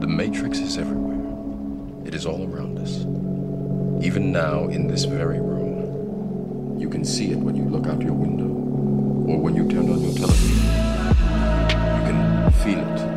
The Matrix is everywhere. It is all around us. Even now, in this very room. You can see it when you look out your window or when you turn on your television. You can feel it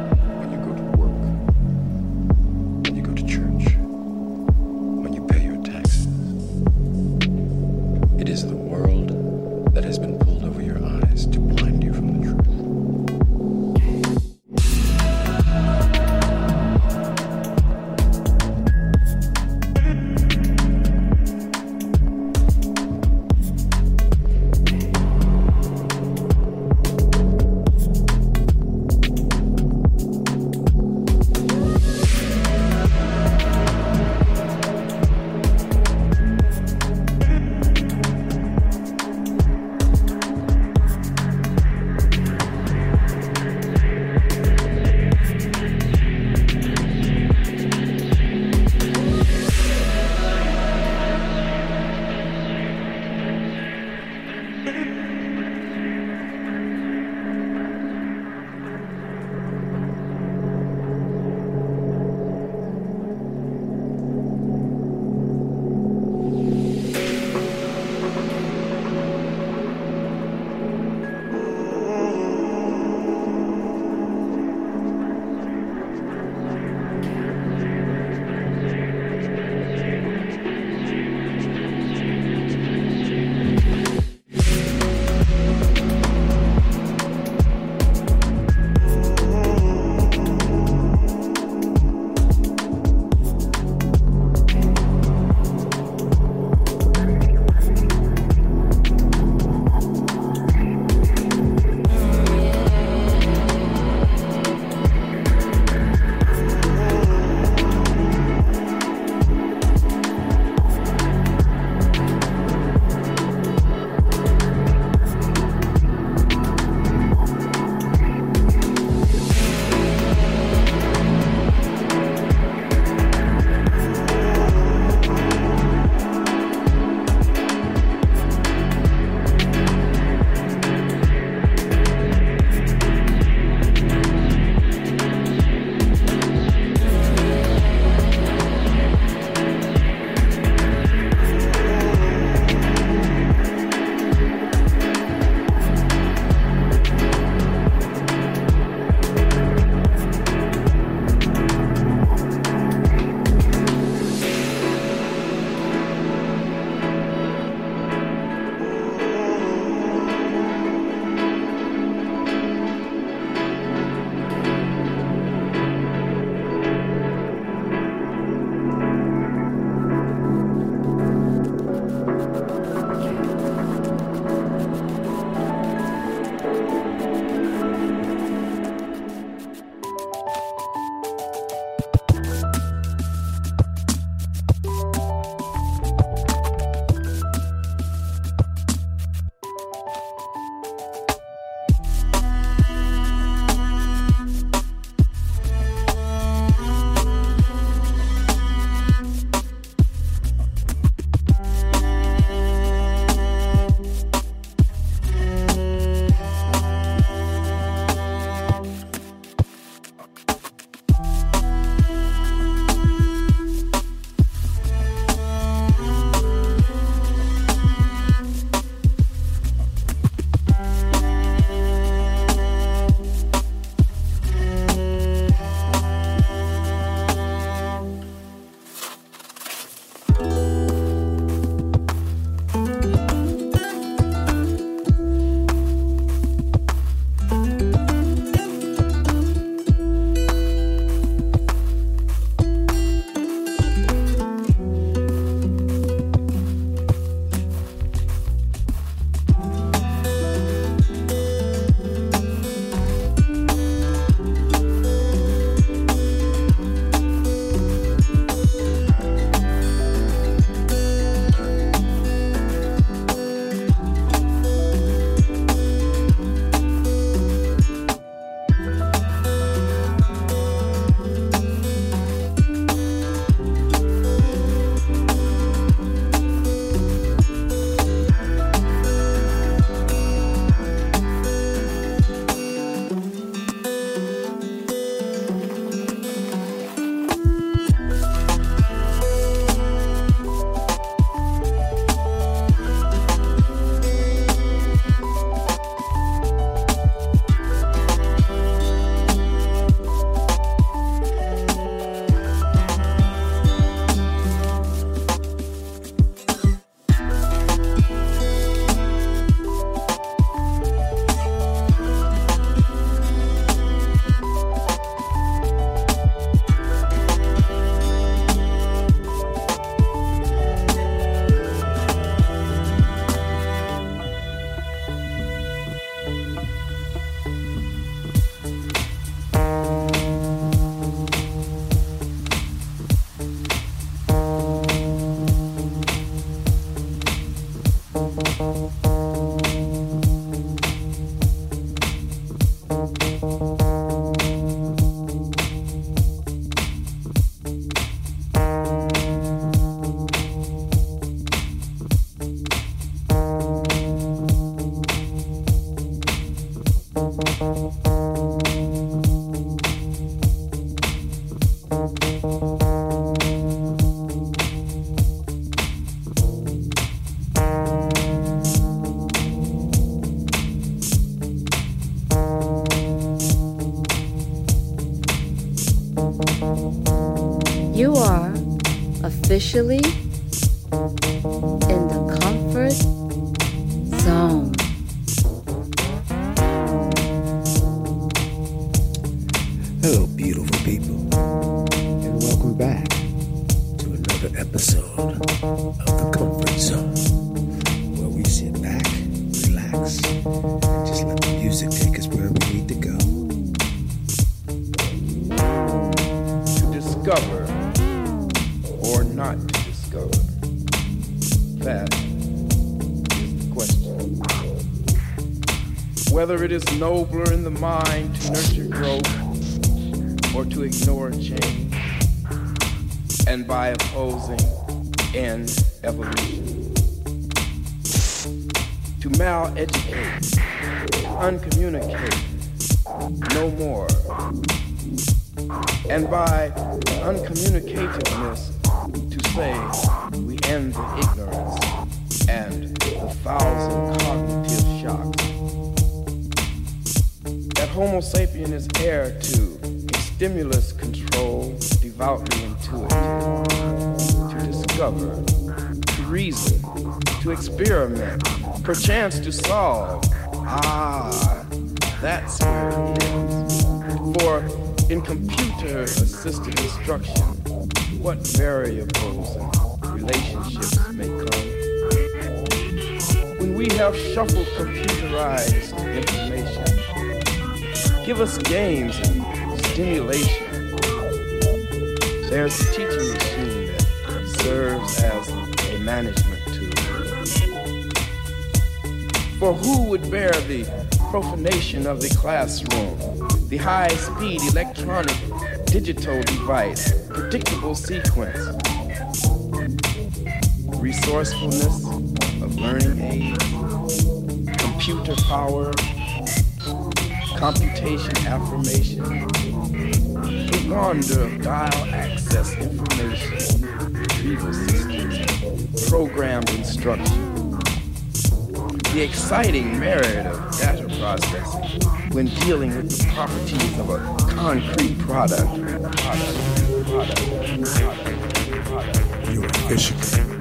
officially in the comfort zone. Hello, beautiful people, and welcome back to another episode it is nobler in the mind to nurture growth or to ignore change, and by opposing end evolution. To maleducate, uncommunicate, no more. And by uncommunicativeness, to say we end the ignorance and the thousand Homo sapien is heir to a stimulus control devoutly intuitive, to discover, to reason, to experiment, perchance to solve. Ah, that's where it is. For in computer assisted instruction, what variables and relationships may come. When we have shuffled computerized information, give us games and stimulation. There's a teaching machine that serves as a management tool. For who would bear the profanation of the classroom, the high-speed electronic digital device, predictable sequence, resourcefulness of learning aid, computer power, computation affirmation, a launder of dial access information, retrieval systems, programmed instruction, the exciting merit of data processing when dealing with the properties of a concrete product. product, product, product You're officially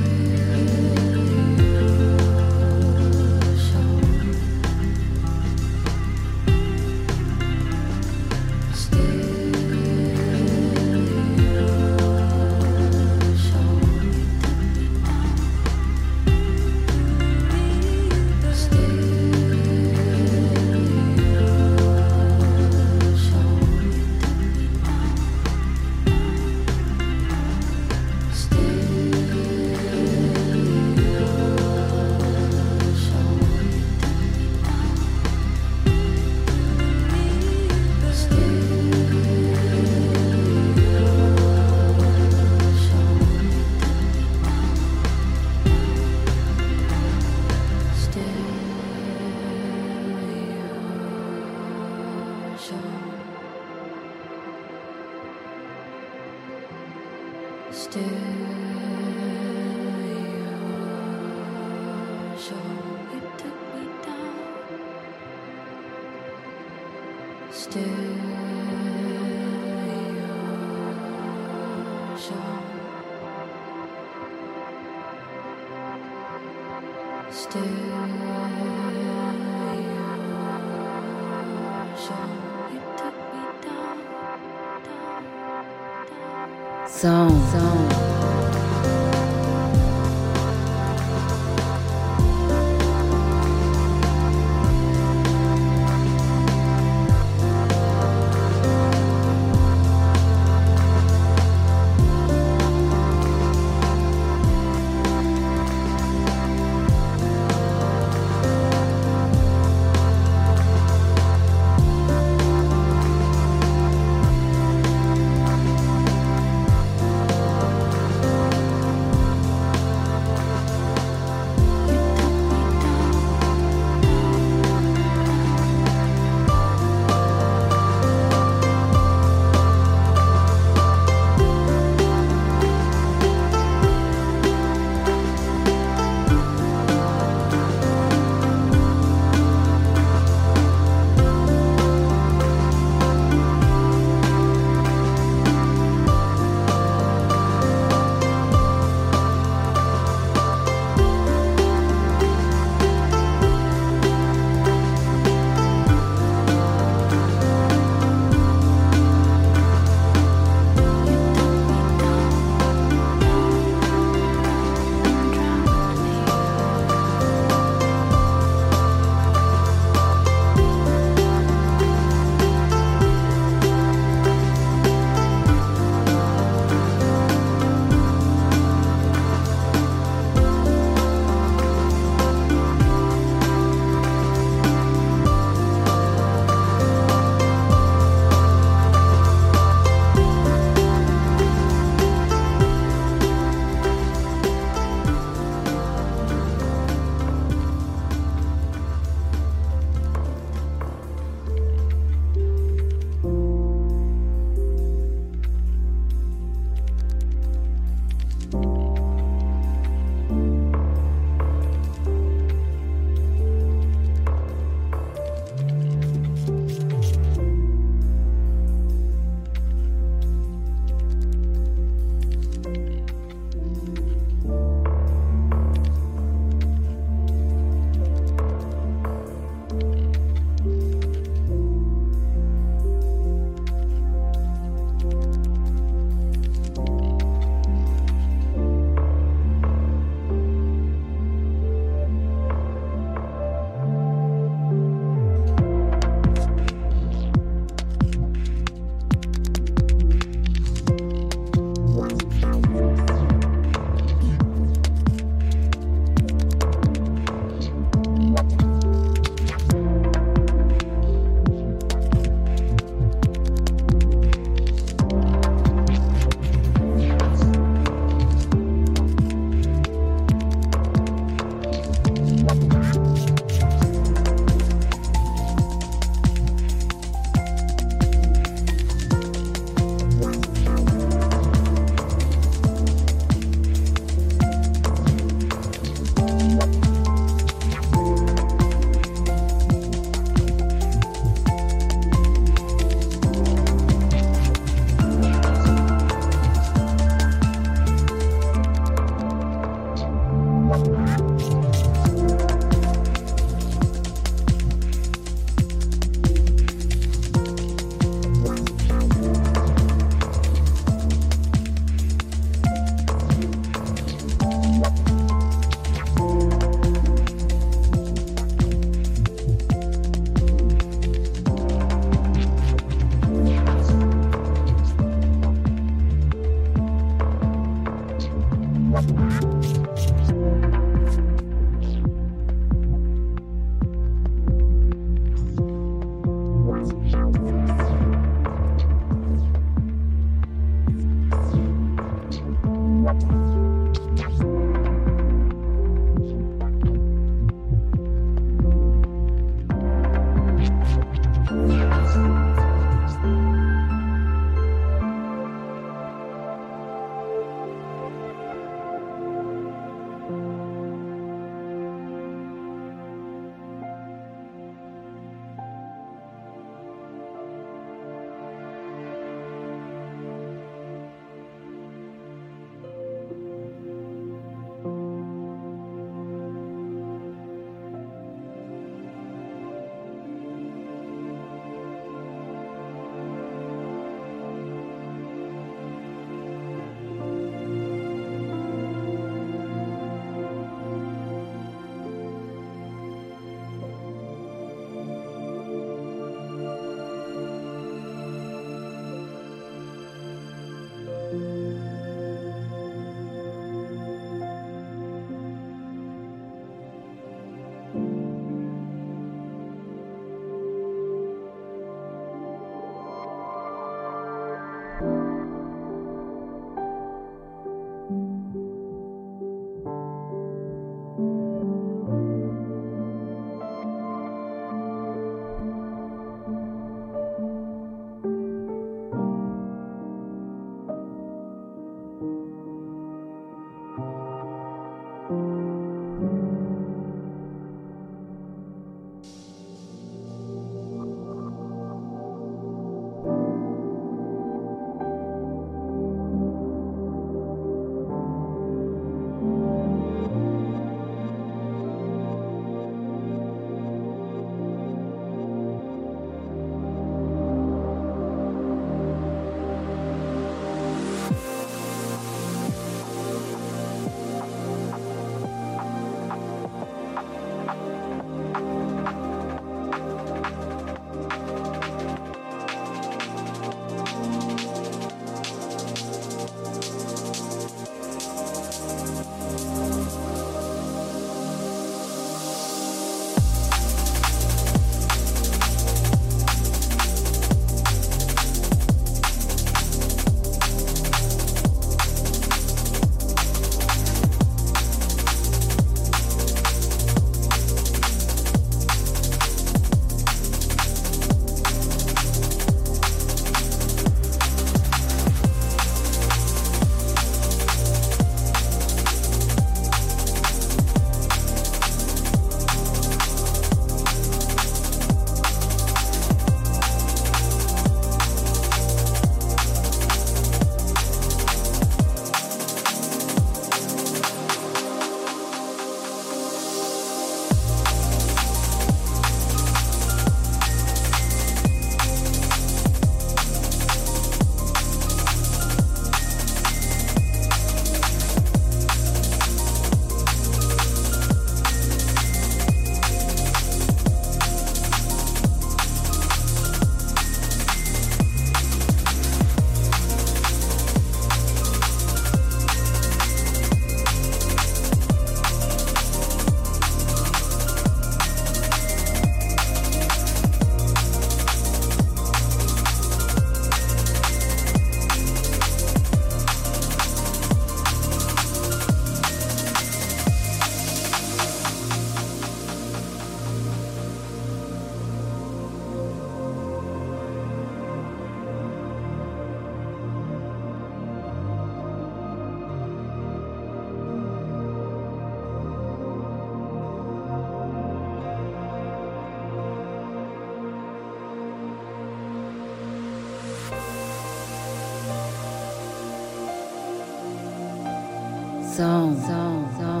Zone. Zone. Zone.